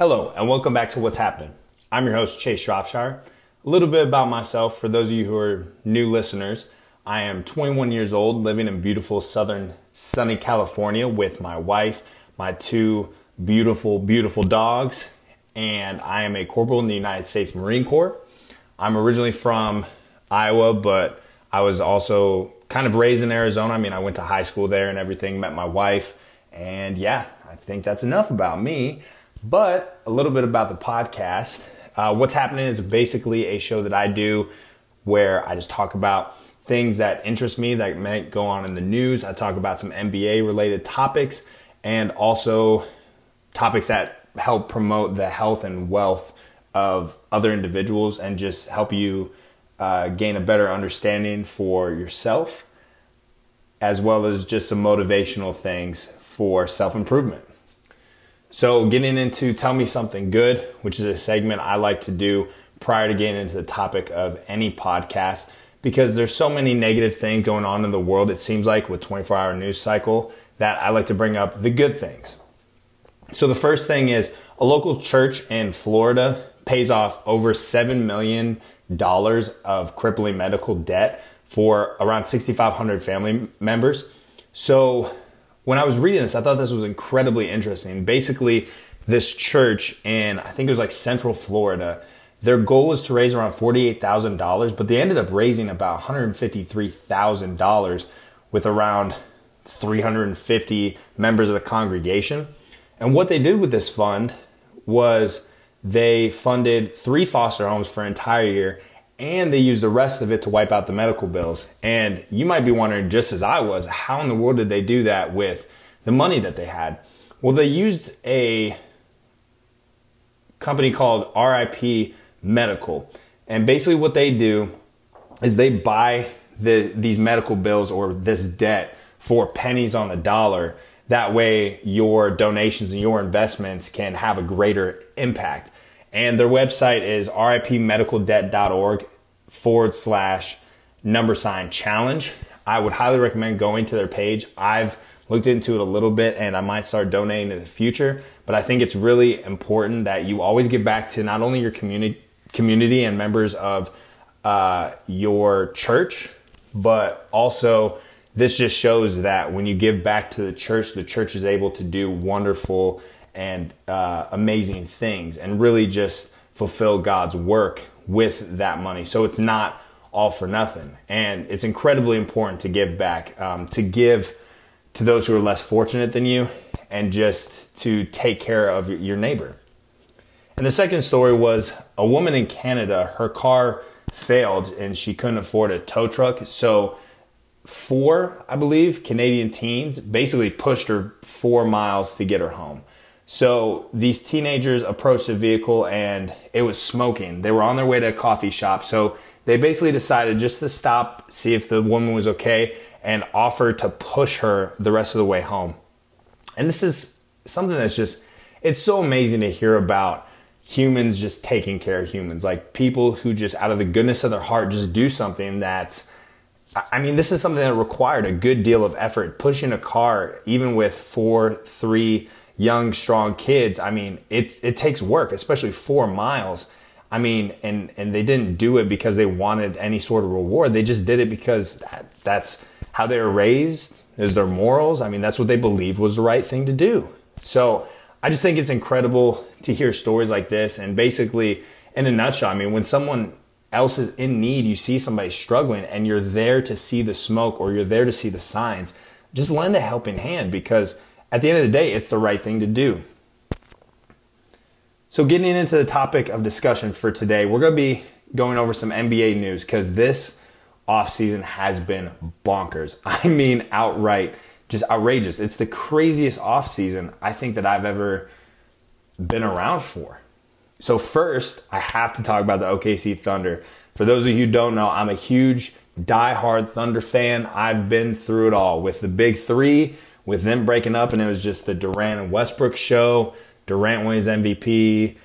Hello, and welcome back to What's Happening. I'm your host, Chase Shropshire. A little bit about myself for those of you who are new listeners. I am 21 years old, living in beautiful southern sunny California with my wife, my two beautiful, beautiful dogs, and I am a corporal in the United States Marine Corps. I'm originally from Iowa, but I was also kind of raised in Arizona. I mean, I went to high school there and everything, met my wife, and yeah, I think that's enough about me. But a little bit about the podcast. Uh, What's happening is basically a show that I do where I just talk about things that interest me that might go on in the news. I talk about some NBA related topics and also topics that help promote the health and wealth of other individuals and just help you uh, gain a better understanding for yourself as well as just some motivational things for self improvement. So, getting into Tell Me Something Good, which is a segment I like to do prior to getting into the topic of any podcast, because there's so many negative things going on in the world, it seems like, with 24 hour news cycle, that I like to bring up the good things. So, the first thing is a local church in Florida pays off over $7 million of crippling medical debt for around 6,500 family members. So, when I was reading this, I thought this was incredibly interesting. Basically, this church in, I think it was like Central Florida, their goal was to raise around $48,000, but they ended up raising about $153,000 with around 350 members of the congregation. And what they did with this fund was they funded three foster homes for an entire year and they used the rest of it to wipe out the medical bills. And you might be wondering, just as I was, how in the world did they do that with the money that they had? Well, they used a company called RIP Medical. And basically, what they do is they buy the, these medical bills or this debt for pennies on the dollar. That way, your donations and your investments can have a greater impact. And their website is ripmedicaldebt.org forward slash number sign challenge. I would highly recommend going to their page. I've looked into it a little bit and I might start donating in the future, but I think it's really important that you always give back to not only your community community and members of uh, your church, but also this just shows that when you give back to the church, the church is able to do wonderful and uh, amazing things and really just fulfill God's work with that money. So it's not all for nothing. And it's incredibly important to give back, um, to give to those who are less fortunate than you, and just to take care of your neighbor. And the second story was a woman in Canada, her car failed and she couldn't afford a tow truck. So, four, I believe, Canadian teens basically pushed her four miles to get her home. So these teenagers approached the vehicle and it was smoking. They were on their way to a coffee shop. So they basically decided just to stop, see if the woman was okay, and offer to push her the rest of the way home. And this is something that's just, it's so amazing to hear about humans just taking care of humans. Like people who just out of the goodness of their heart just do something that's, I mean, this is something that required a good deal of effort. Pushing a car, even with four, three, young, strong kids, I mean, it's it takes work, especially four miles. I mean, and and they didn't do it because they wanted any sort of reward. They just did it because that, that's how they were raised. Is their morals? I mean, that's what they believed was the right thing to do. So I just think it's incredible to hear stories like this. And basically, in a nutshell, I mean, when someone else is in need, you see somebody struggling, and you're there to see the smoke or you're there to see the signs. Just lend a helping hand because at the end of the day, it's the right thing to do. So, getting into the topic of discussion for today, we're going to be going over some NBA news because this offseason has been bonkers. I mean, outright just outrageous. It's the craziest offseason I think that I've ever been around for. So, first, I have to talk about the OKC Thunder. For those of you who don't know, I'm a huge die-hard Thunder fan. I've been through it all with the big three with them breaking up and it was just the Durant and Westbrook show. Durant wins MVP,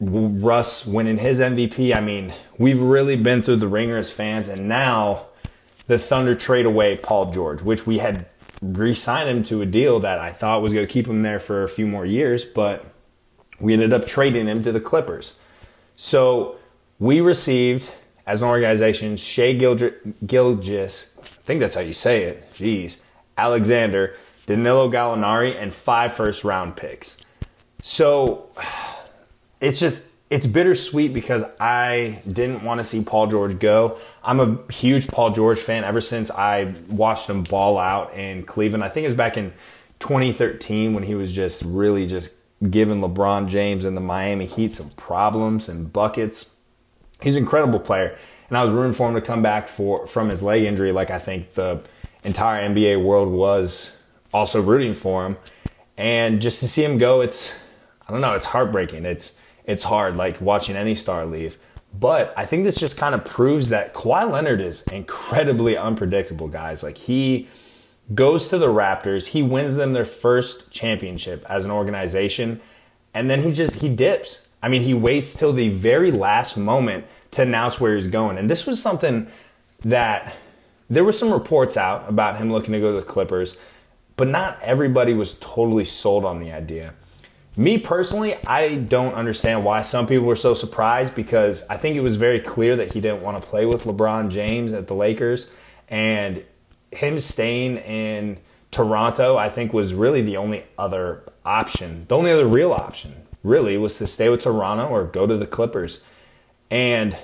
Russ winning his MVP. I mean, we've really been through the ringer as fans, and now the Thunder trade away Paul George, which we had re signed him to a deal that I thought was going to keep him there for a few more years, but we ended up trading him to the Clippers. So we received, as an organization, Shai Gilgeous, I think that's how you say it, jeez, Alexander, Danilo Gallinari, and five first round picks. So it's just, it's bittersweet because I didn't want to see Paul George go. I'm a huge Paul George fan ever since I watched him ball out in Cleveland. I think it was back in 2013 when he was just really just giving LeBron James and the Miami Heat some problems and buckets. He's an incredible player, and I was rooting for him to come back for from his leg injury, like I think the entire NBA world was also rooting for him. And just to see him go, it's I don't know, it's heartbreaking. It's it's hard, like watching any star leave. But I think this just kind of proves that Kawhi Leonard is incredibly unpredictable, guys. Like he goes to the Raptors, he wins them their first championship as an organization, and then he just he dips. I mean, he waits till the very last moment to announce where he's going. And this was something that there were some reports out about him looking to go to the Clippers, but not everybody was totally sold on the idea. Me personally, I don't understand why some people were so surprised because I think it was very clear that he didn't want to play with LeBron James at the Lakers. And him staying in Toronto, I think, was really the only other option. The only other real option, really, was to stay with Toronto or go to the Clippers. And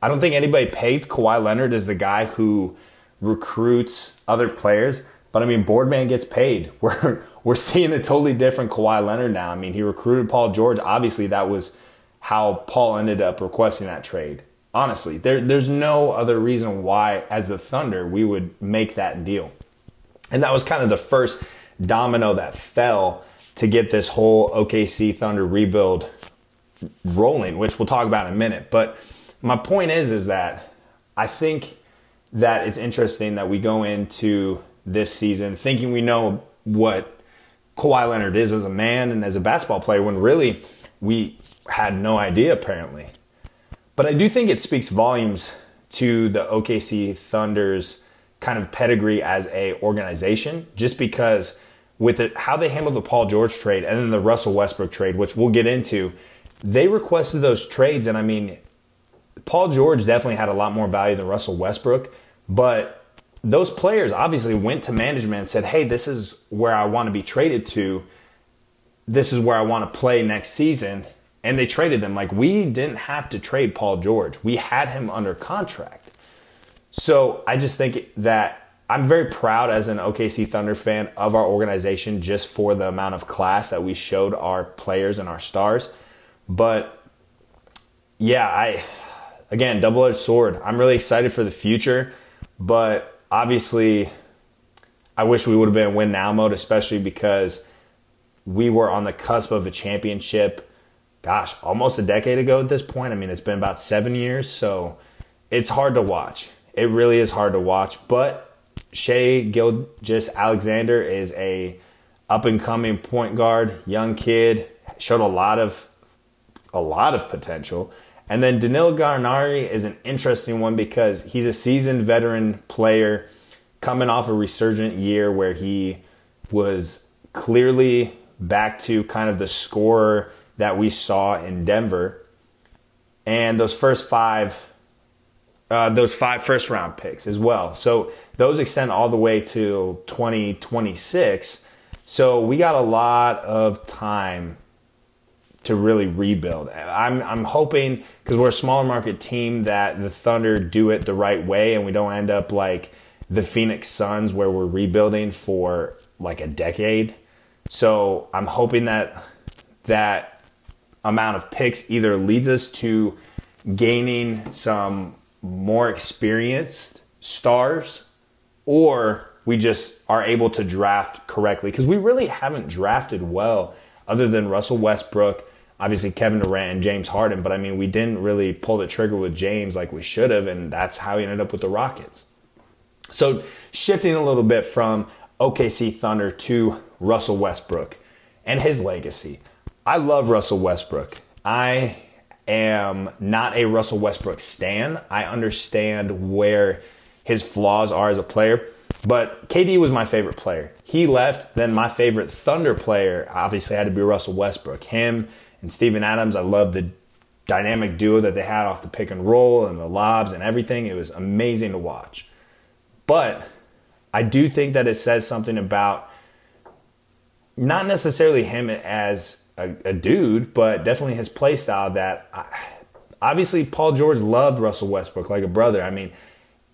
I don't think anybody paid Kawhi Leonard as the guy who recruits other players. But I mean, Boardman gets paid. We're we're seeing a totally different Kawhi Leonard now. I mean, he recruited Paul George. Obviously, that was how Paul ended up requesting that trade. Honestly, there, there's no other reason why, as the Thunder, we would make that deal. And that was kind of the first domino that fell to get this whole OKC Thunder rebuild rolling, which we'll talk about in a minute. But my point is, is that I think that it's interesting that we go into this season thinking we know what Kawhi Leonard is as a man and as a basketball player when really we had no idea apparently. But I do think it speaks volumes to the OKC Thunder's kind of pedigree as a organization just because with it, how they handled the Paul George trade and then the Russell Westbrook trade, which we'll get into, they requested those trades and I mean Paul George definitely had a lot more value than Russell Westbrook, but those players obviously went to management and said, "Hey, this is where I want to be traded to. This is where I want to play next season." And they traded them. Like we didn't have to trade Paul George. We had him under contract. So I just think that I'm very proud as an OKC Thunder fan of our organization just for the amount of class that we showed our players and our stars. But yeah, I again, double-edged sword. I'm really excited for the future, but obviously, I wish we would have been in win now mode, especially because we were on the cusp of a championship. Gosh, almost a decade ago at this point. I mean, it's been about seven years, so it's hard to watch. It really is hard to watch. But Shai Gilgeous Alexander is a up and coming point guard, young kid, showed a lot of a lot of potential. And then Danilo Gallinari is an interesting one because he's a seasoned veteran player coming off a resurgent year where he was clearly back to kind of the scorer that we saw in Denver. And those first five, uh, those five first round picks as well. So those extend all the way to 2026. So we got a lot of time to really rebuild. I'm I'm hoping because we're a smaller market team that the Thunder do it the right way and we don't end up like the Phoenix Suns where we're rebuilding for like a decade. So I'm hoping that that amount of picks either leads us to gaining some more experienced stars or we just are able to draft correctly because we really haven't drafted well other than Russell Westbrook obviously Kevin Durant and James Harden, but I mean, we didn't really pull the trigger with James like we should have, and that's how he ended up with the Rockets. So, shifting a little bit from OKC Thunder to Russell Westbrook and his legacy. I love Russell Westbrook. I am not a Russell Westbrook stan. I understand where his flaws are as a player. But KD was my favorite player. He left, then my favorite Thunder player obviously had to be Russell Westbrook. Him and Steven Adams, I love the dynamic duo that they had off the pick and roll and the lobs and everything. It was amazing to watch. But I do think that it says something about not necessarily him as a, a dude, but definitely his play style that I, obviously Paul George loved Russell Westbrook like a brother. I mean,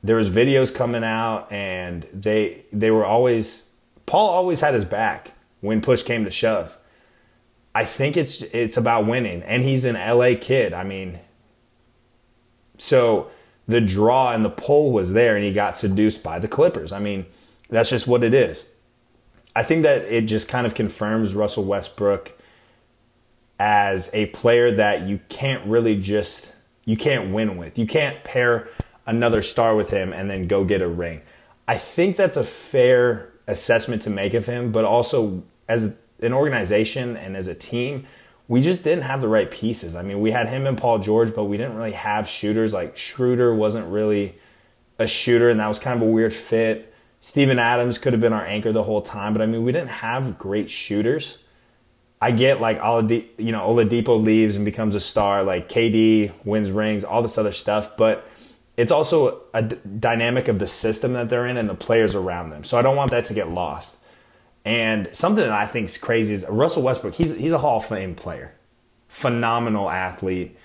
there was videos coming out and they they were always Paul always had his back when push came to shove. I think it's it's about winning and he's an LA kid. I mean so the draw and the pull was there and he got seduced by the Clippers. I mean, that's just what it is. I think that it just kind of confirms Russell Westbrook as a player that you can't really just you can't win with. You can't pair another star with him and then go get a ring. I think that's a fair assessment to make of him, but also as an organization and as a team, we just didn't have the right pieces. I mean, we had him and Paul George, but we didn't really have shooters. Like Schroeder wasn't really a shooter, and that was kind of a weird fit. Steven Adams could have been our anchor the whole time, but I mean, we didn't have great shooters. I get like Oladipo, you know, Oladipo leaves and becomes a star, like KD wins rings, all this other stuff, but it's also a d- dynamic of the system that they're in and the players around them. So I don't want that to get lost. And something that I think is crazy is Russell Westbrook. He's he's a Hall of Fame player, phenomenal athlete,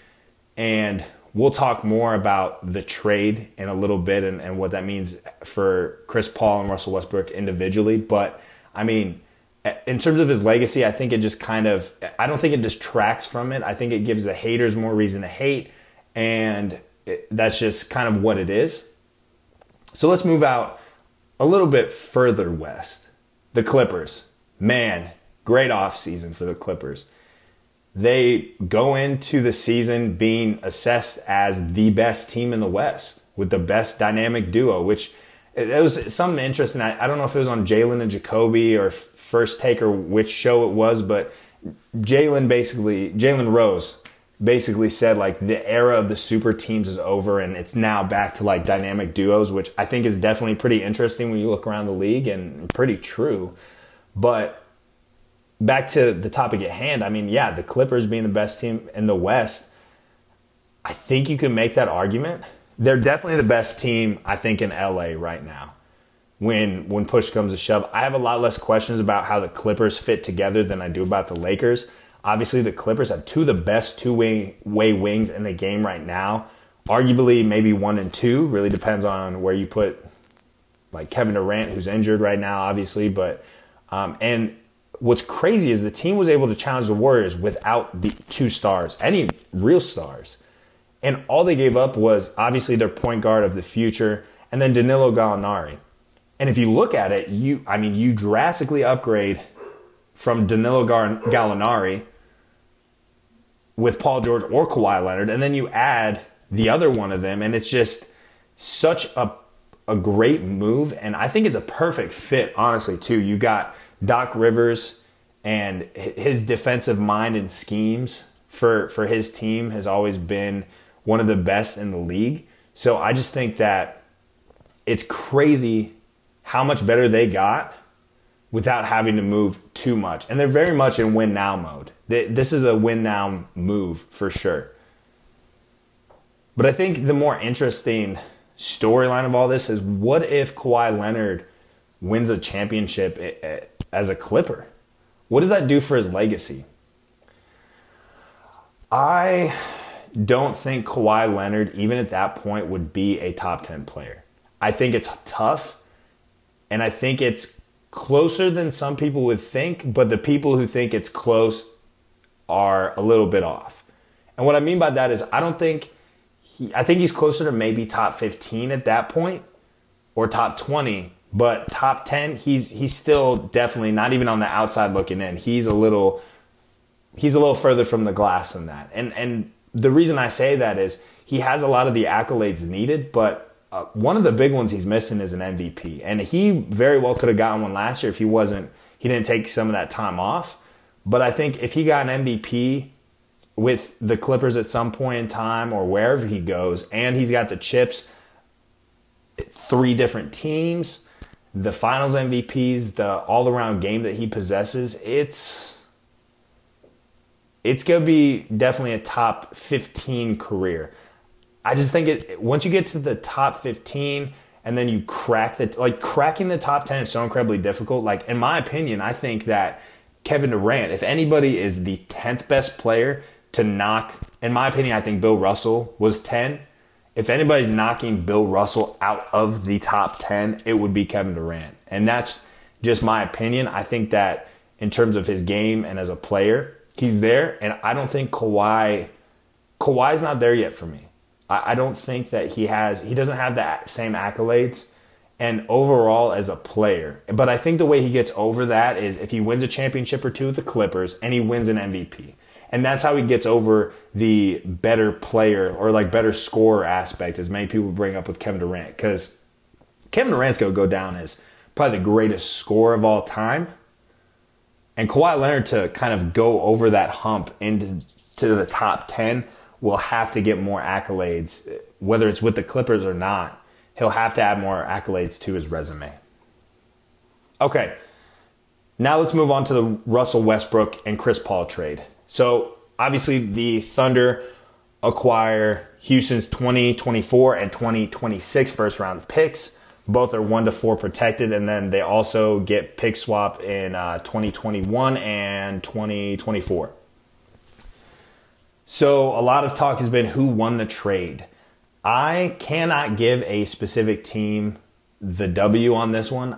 and we'll talk more about the trade in a little bit and, and what that means for Chris Paul and Russell Westbrook individually. But I mean, in terms of his legacy, I think it just kind of I don't think it distracts from it. I think it gives the haters more reason to hate, and it, that's just kind of what it is. So let's move out a little bit further west. The Clippers. Man, great offseason for the Clippers. They go into the season being assessed as the best team in the West with the best dynamic duo, which it was something interesting. I, I don't know if it was on Jalen and Jacoby or First Take or which show it was, but Jalen basically, Jalen Rose basically said like the era of the super teams is over and it's now back to like dynamic duos, which I think is definitely pretty interesting when you look around the league and pretty true. But back to the topic at hand, I mean, yeah, the Clippers being the best team in the West, I think you can make that argument. They're definitely the best team, I think, in LA right now. When when push comes to shove, I have a lot less questions about how the Clippers fit together than I do about the Lakers. Obviously, the Clippers have two of the best two way, wings in the game right now. Arguably, maybe one and two. Really depends on where you put like Kevin Durant, who's injured right now, obviously. But um, and what's crazy is the team was able to challenge the Warriors without the two stars, any real stars. And all they gave up was obviously their point guard of the future and then Danilo Gallinari. And if you look at it, you I mean you drastically upgrade from Danilo Gallinari with Paul George or Kawhi Leonard, and then you add the other one of them, and it's just such a a great move, and I think it's a perfect fit, honestly. Too, you got Doc Rivers and his defensive mind and schemes for for his team has always been one of the best in the league. So I just think that it's crazy how much better they got without having to move too much. And they're very much in win now mode. This is a win now move for sure. But I think the more interesting storyline of all this is what if Kawhi Leonard wins a championship as a Clipper? What does that do for his legacy? I don't think Kawhi Leonard, even at that point, would be a top 10 player. I think it's tough, and I think it's closer than some people would think, but the people who think it's close are a little bit off. And what I mean by that is I don't think he I think he's closer to maybe top 15 at that point or top 20, but top 10 he's he's still definitely not even on the outside looking in. He's a little he's a little further from the glass than that. And and the reason I say that is he has a lot of the accolades needed, but uh, one of the big ones he's missing is an MVP, and he very well could have gotten one last year if he wasn't he didn't take some of that time off. But I think if he got an MVP with the Clippers at some point in time or wherever he goes, and he's got the chips, three different teams, the finals MVPs, the all around game that he possesses, it's it's gonna be definitely a top 15 career. I just think it once you get to the top 15 and then you crack the like cracking the top 10 is so incredibly difficult. Like in my opinion, I think that Kevin Durant, if anybody is the 10th best player to knock, in my opinion, I think Bill Russell was 10. If anybody's knocking Bill Russell out of the top 10, it would be Kevin Durant. And that's just my opinion. I think that in terms of his game and as a player, he's there. And I don't think Kawhi, Kawhi's not there yet for me. I, I don't think that he has, he doesn't have the same accolades and overall as a player. But I think the way he gets over that is if he wins a championship or two with the Clippers and he wins an MVP. And that's how he gets over the better player or like better scorer aspect, as many people bring up with Kevin Durant. Because Kevin Durant's going to go down as probably the greatest scorer of all time. And Kawhi Leonard to kind of go over that hump into to the top 10 will have to get more accolades, whether it's with the Clippers or not he'll have to add more accolades to his resume. Okay, now let's move on to the Russell Westbrook and Chris Paul trade. So, obviously, the Thunder acquire Houston's 2024 and 2026 first round picks. Both are one to four protected, and then they also get pick swap in uh, 2021 and 2024. So, a lot of talk has been who won the trade. I cannot give a specific team the W on this one,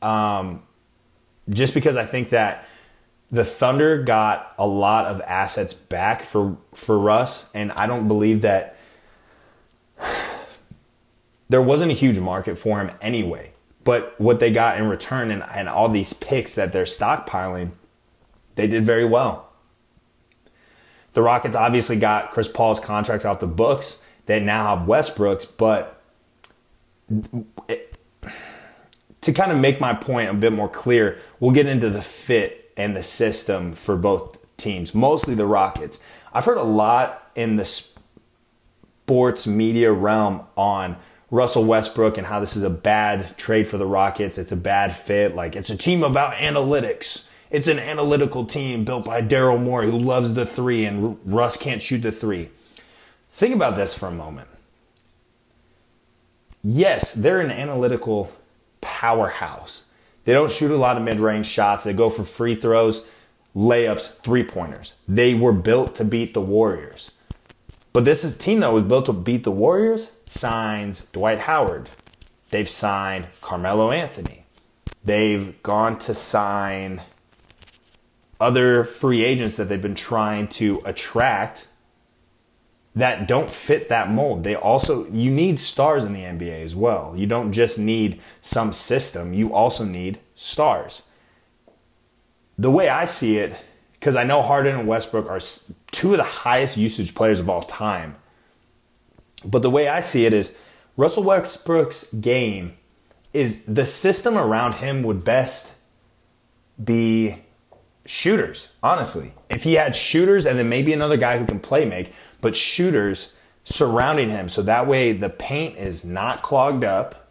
um, just because I think that the Thunder got a lot of assets back for for Russ, and I don't believe that there wasn't a huge market for him anyway. But what they got in return and, and all these picks that they're stockpiling, they did very well. The Rockets obviously got Chris Paul's contract off the books they now have Westbrooks, but to kind of make my point a bit more clear, we'll get into the fit and the system for both teams, mostly the Rockets. I've heard a lot in the sports media realm on Russell Westbrook and how this is a bad trade for the Rockets. It's a bad fit. Like it's a team about analytics. It's an analytical team built by Daryl Morey who loves the three, and Russ can't shoot the three. Think about this for a moment. Yes, they're an analytical powerhouse. They don't shoot a lot of mid range shots, they go for free throws, layups, three pointers. They were built to beat the Warriors. But this is a team that was built to beat the Warriors, signs Dwight Howard. They've signed Carmelo Anthony. They've gone to sign other free agents that they've been trying to attract that don't fit that mold. They also you need stars in the NBA as well. You don't just need some system, you also need stars. The way I see it, because I know Harden and Westbrook are two of the highest usage players of all time. But the way I see it is Russell Westbrook's game is the system around him would best be shooters, honestly. If he had shooters and then maybe another guy who can play make, but shooters surrounding him. So that way the paint is not clogged up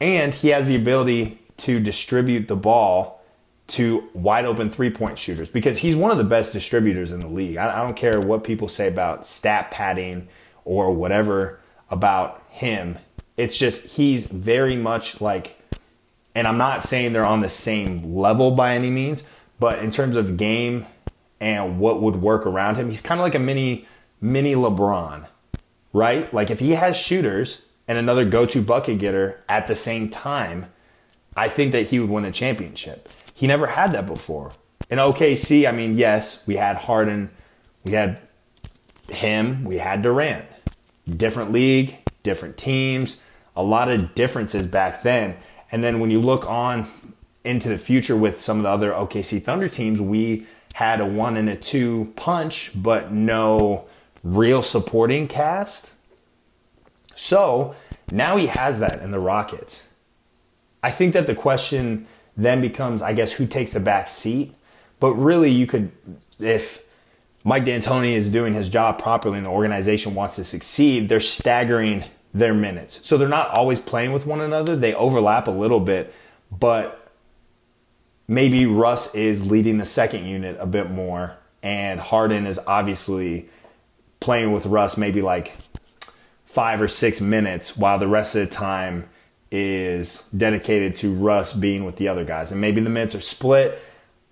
and he has the ability to distribute the ball to wide open three point shooters because he's one of the best distributors in the league. I, I don't care what people say about stat padding or whatever about him. It's just he's very much like, and I'm not saying they're on the same level by any means, but in terms of game and what would work around him, he's kind of like a mini mini LeBron, right? Like if he has shooters and another go-to bucket getter at the same time, I think that he would win a championship. He never had that before. In OKC, I mean, yes, we had Harden, we had him, we had Durant. Different league, different teams, a lot of differences back then. And then when you look on into the future with some of the other OKC Thunder teams, we had a one and a two punch, but no real supporting cast. So now he has that in the Rockets. I think that the question then becomes, I guess, who takes the back seat. But really, you could, if Mike D'Antoni is doing his job properly and the organization wants to succeed, they're staggering their minutes. So they're not always playing with one another. They overlap a little bit, but maybe Russ is leading the second unit a bit more, and Harden is obviously playing with Russ maybe like five or six minutes while the rest of the time is dedicated to Russ being with the other guys. And maybe the minutes are split.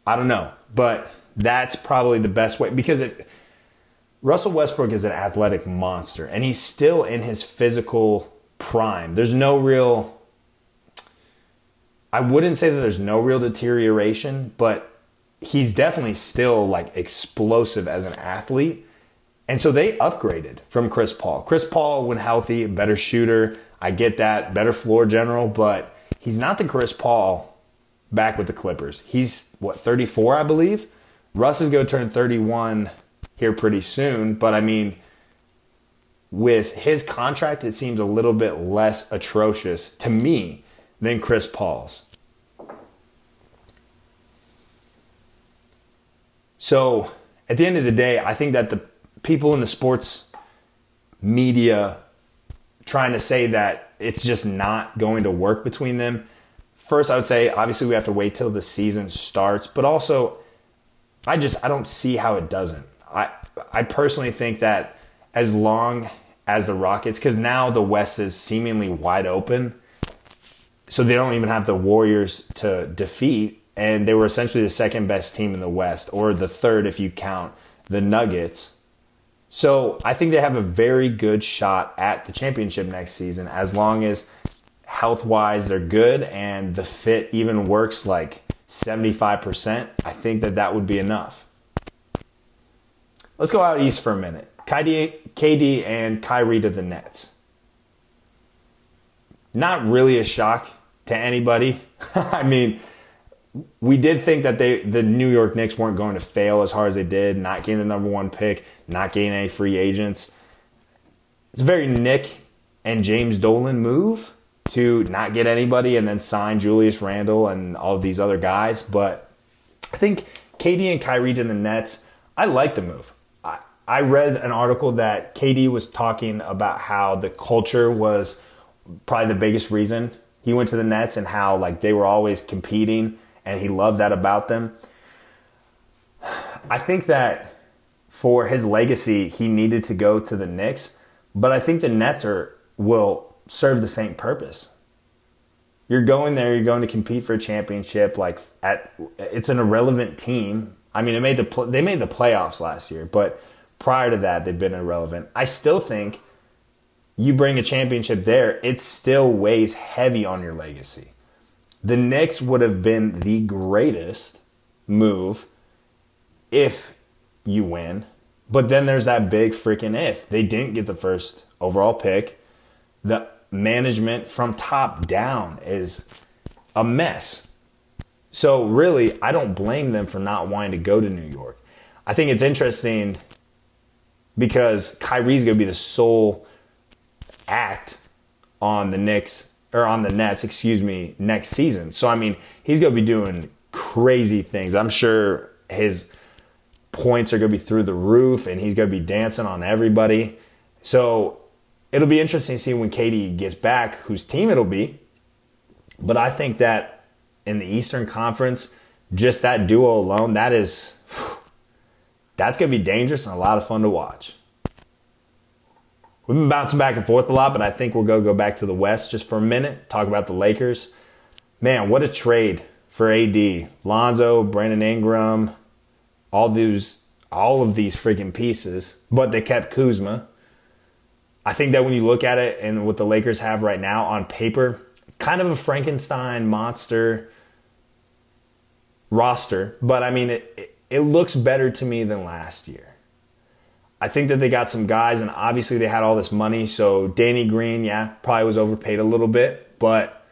I don't know. But that's probably the best way because it, Russell Westbrook is an athletic monster and he's still in his physical prime. There's no real, I wouldn't say that there's no real deterioration, but he's definitely still like explosive as an athlete. And so they upgraded from Chris Paul. Chris Paul, when healthy, better shooter. I get that, better floor general, but he's not the Chris Paul back with the Clippers. He's what 34, I believe. Russ is going to turn 31 here pretty soon, but I mean, with his contract, it seems a little bit less atrocious to me than Chris Paul's. So, at the end of the day, I think that the people in the sports media trying to say that it's just not going to work between them. First, I would say obviously we have to wait till the season starts, but also I just I don't see how it doesn't. I I personally think that as long as the Rockets cuz now the West is seemingly wide open. So they don't even have the Warriors to defeat and they were essentially the second best team in the West or the third if you count the Nuggets so I think they have a very good shot at the championship next season as long as health wise they're good and the fit even works like 75%. I think that that would be enough. Let's go out east for a minute. KD, KD and Kyrie to the Nets. Not really a shock to anybody. I mean, we did think that they the New York Knicks weren't going to fail as hard as they did, not getting the number one pick, not getting any free agents. It's a very Knick and James Dolan move to not get anybody and then sign Julius Randle and all of these other guys. But I think KD and Kyrie to the Nets, I like the move. I, I read an article that KD was talking about how the culture was probably the biggest reason he went to the Nets and how like they were always competing and he loved that about them. I think that for his legacy, he needed to go to the Knicks, but I think the Nets are will serve the same purpose. You're going there, you're going to compete for a championship. Like at, it's an irrelevant team. I mean, it made the they made the playoffs last year, but prior to that, they've been irrelevant. I still think you bring a championship there, it still weighs heavy on your legacy the Knicks would have been the greatest move if you win. But then there's that big freaking if. They didn't get the first overall pick. The management from top down is a mess. So, really, I don't blame them for not wanting to go to New York. I think it's interesting because Kyrie's going to be the sole act on the Knicks or on the Nets, excuse me, next season. So I mean, he's going to be doing crazy things. I'm sure his points are going to be through the roof and he's going to be dancing on everybody. So it'll be interesting to see when KD gets back whose team it'll be. But I think that in the Eastern Conference, just that duo alone, that is that's going to be dangerous and a lot of fun to watch. We've been bouncing back and forth a lot, but I think we'll to go back to the West just for a minute, talk about the Lakers. Man, what a trade for AD. Lonzo, Brandon Ingram, all these all of these freaking pieces, but they kept Kuzma. I think that when you look at it and what the Lakers have right now on paper, kind of a Frankenstein monster roster, but I mean it, it, it looks better to me than last year. I think that they got some guys, and obviously they had all this money. So Danny Green, yeah, probably was overpaid a little bit, but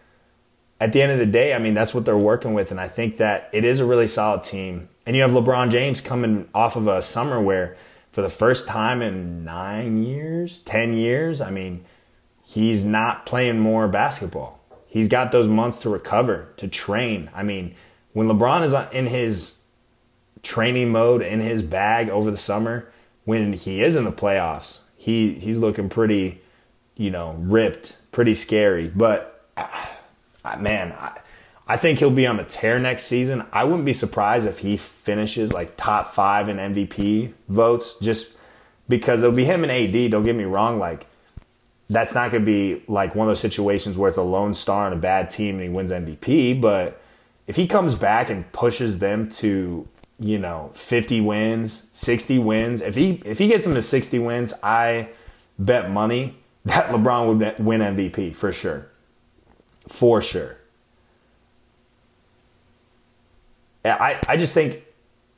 at the end of the day, I mean that's what they're working with, and I think that it is a really solid team. And you have LeBron James coming off of a summer where, for the first time in nine years, ten years, I mean, he's not playing more basketball. He's got those months to recover, to train. I mean, when LeBron is in his training mode, in his bag over the summer when he is in the playoffs, he he's looking pretty you know, ripped, pretty scary. But uh, man, I, I think he'll be on a tear next season. I wouldn't be surprised if he finishes like top five in MVP votes, just because it'll be him and AD. Don't get me wrong, like that's not going to be like one of those situations where it's a lone star on a bad team and he wins MVP. But if he comes back and pushes them to you know 50 wins, 60 wins, if he if he gets him to 60 wins, I bet money that LeBron would win MVP for sure, for sure. I, I just think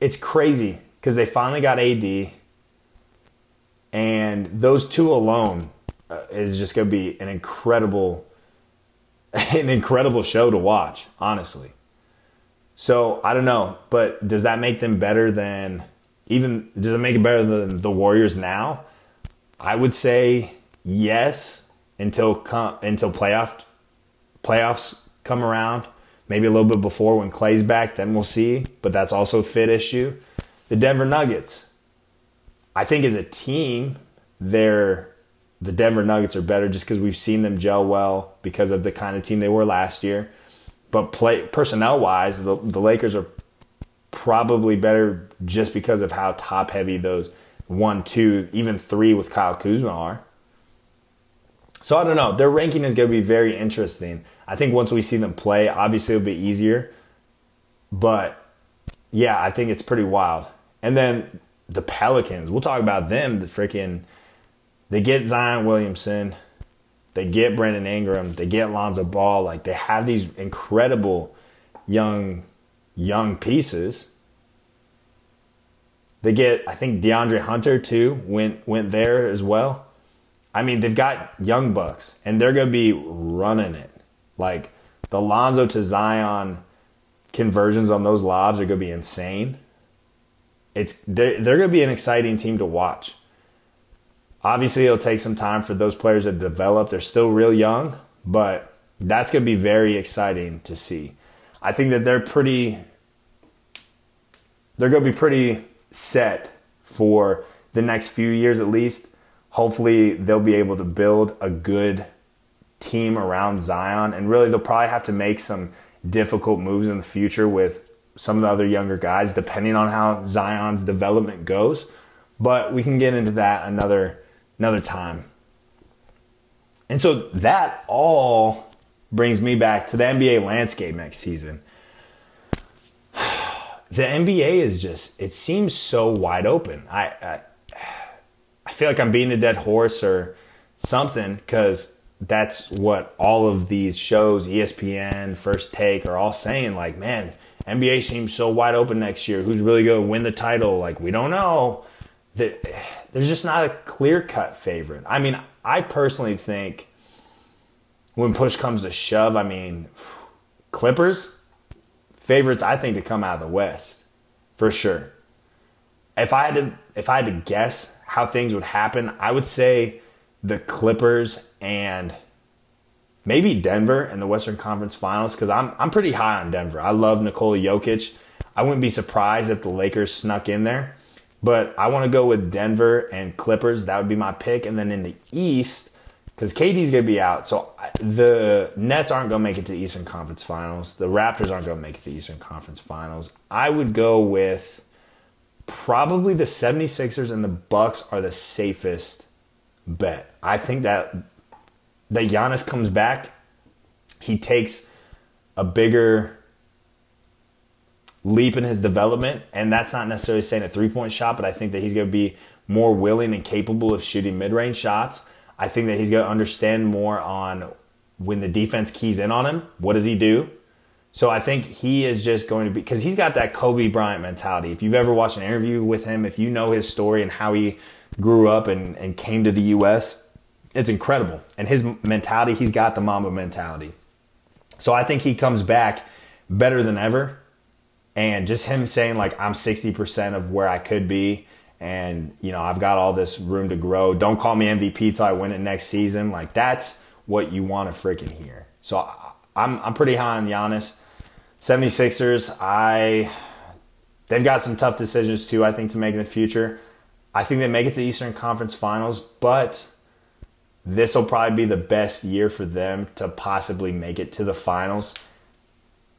it's crazy because they finally got AD, and those two alone uh, is just going to be an incredible, an incredible show to watch. Honestly, so I don't know, but does that make them better than even? Does it make it better than the Warriors now? I would say yes until until playoff playoffs come around maybe a little bit before when Clay's back, then we'll see. But that's also a fit issue. The Denver Nuggets. I think as a team, they're the Denver Nuggets are better just because we've seen them gel well because of the kind of team they were last year. But play personnel wise, the, the Lakers are probably better just because of how top heavy those one, two, even three with Kyle Kuzma are. So I don't know. Their ranking is going to be very interesting. I think once we see them play, obviously it'll be easier. But yeah, I think it's pretty wild. And then the Pelicans, we'll talk about them. The freaking, they get Zion Williamson, they get Brandon Ingram, they get Lonzo Ball. Like they have these incredible young, young pieces. They get, I think DeAndre Hunter too went went there as well. I mean, they've got young bucks, and they're to be running it. Like the Lonzo to Zion conversions on those lobs are to be insane. It's they're, they're to be an exciting team to watch. Obviously, it'll take some time for those players to develop. They're still real young, but that's going to be very exciting to see. I think that they're pretty they're going to be pretty set for the next few years at least hopefully they'll be able to build a good team around Zion. And really, they'll probably have to make some difficult moves in the future with some of the other younger guys, depending on how Zion's development goes. But we can get into that another another time. And so that all brings me back to the NBA landscape next season. The NBA is just it seems so wide open. I, I I feel like I'm beating a dead horse or something because that's what all of these shows, ESPN, First Take, are all saying. Like, man, NBA seems so wide open next year. Who's really going to win the title? Like, we don't know. There's just not a clear cut favorite. I mean, I personally think when push comes to shove, I mean, Clippers, favorites, I think, to come out of the West for sure. If I had to, if I had to guess how things would happen, I would say the Clippers and maybe Denver in the Western Conference Finals because I'm I'm pretty high on Denver. I love Nikola Jokic. I wouldn't be surprised if the Lakers snuck in there, but I want to go with Denver and Clippers. That would be my pick. And then in the East, because KD's gonna be out, so the Nets aren't gonna make it to the Eastern Conference Finals. The Raptors aren't gonna make it to the Eastern Conference Finals. I would go with probably the 76ers and the Bucks are the safest bet. I think that that Giannis comes back, he takes a bigger leap in his development, and that's not necessarily saying a three-point shot, but I think that he's going to be more willing and capable of shooting mid-range shots. I think that he's going to understand more on when the defense keys in on him, what does he do? So I think he is just going to be because he's got that Kobe Bryant mentality. If you've ever watched an interview with him, if you know his story and how he grew up and, and came to the US, it's incredible. And his mentality, he's got the Mamba mentality. So I think he comes back better than ever. And just him saying, like, I'm 60% of where I could be. And, you know, I've got all this room to grow. Don't call me MVP till I win it next season. Like, that's what you want to freaking hear. So I'm I'm pretty high on Giannis. 76ers, I they've got some tough decisions too, I think, to make in the future. I think they make it to the Eastern Conference Finals, but this will probably be the best year for them to possibly make it to the finals.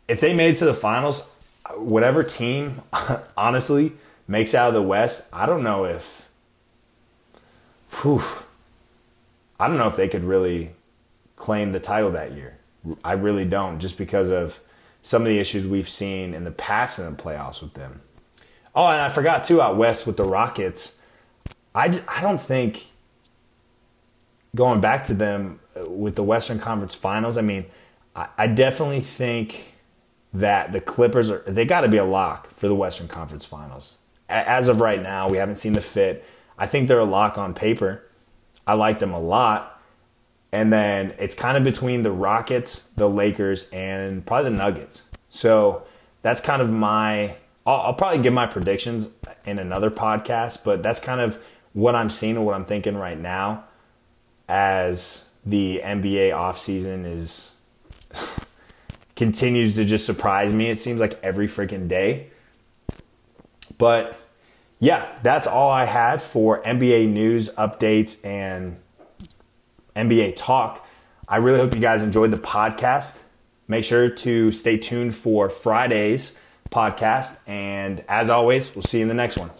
If they made it to the finals, whatever team, honestly, makes out of the West, I don't know if. Whew, I don't know if they could really claim the title that year. I really don't, just because of some of the issues we've seen in the past in the playoffs with them. Oh, and I forgot too out west with the Rockets. I, I don't think going back to them uh, with the Western Conference Finals. I mean, I, I definitely think that the Clippers are they got to be a lock for the Western Conference Finals. As of right now, we haven't seen the fit. I think they're a lock on paper. I like them a lot. And then it's kind of between the Rockets, the Lakers, and probably the Nuggets. So that's kind of my. I'll, I'll, probably give my predictions in another podcast, but that's kind of what I'm seeing and what I'm thinking right now as the NBA offseason is continues to just surprise me. It seems like every freaking day. But yeah, that's all I had for NBA news updates and NBA talk. I really hope you guys enjoyed the podcast. Make sure to stay tuned for Friday's podcast. And as always, we'll see you in the next one.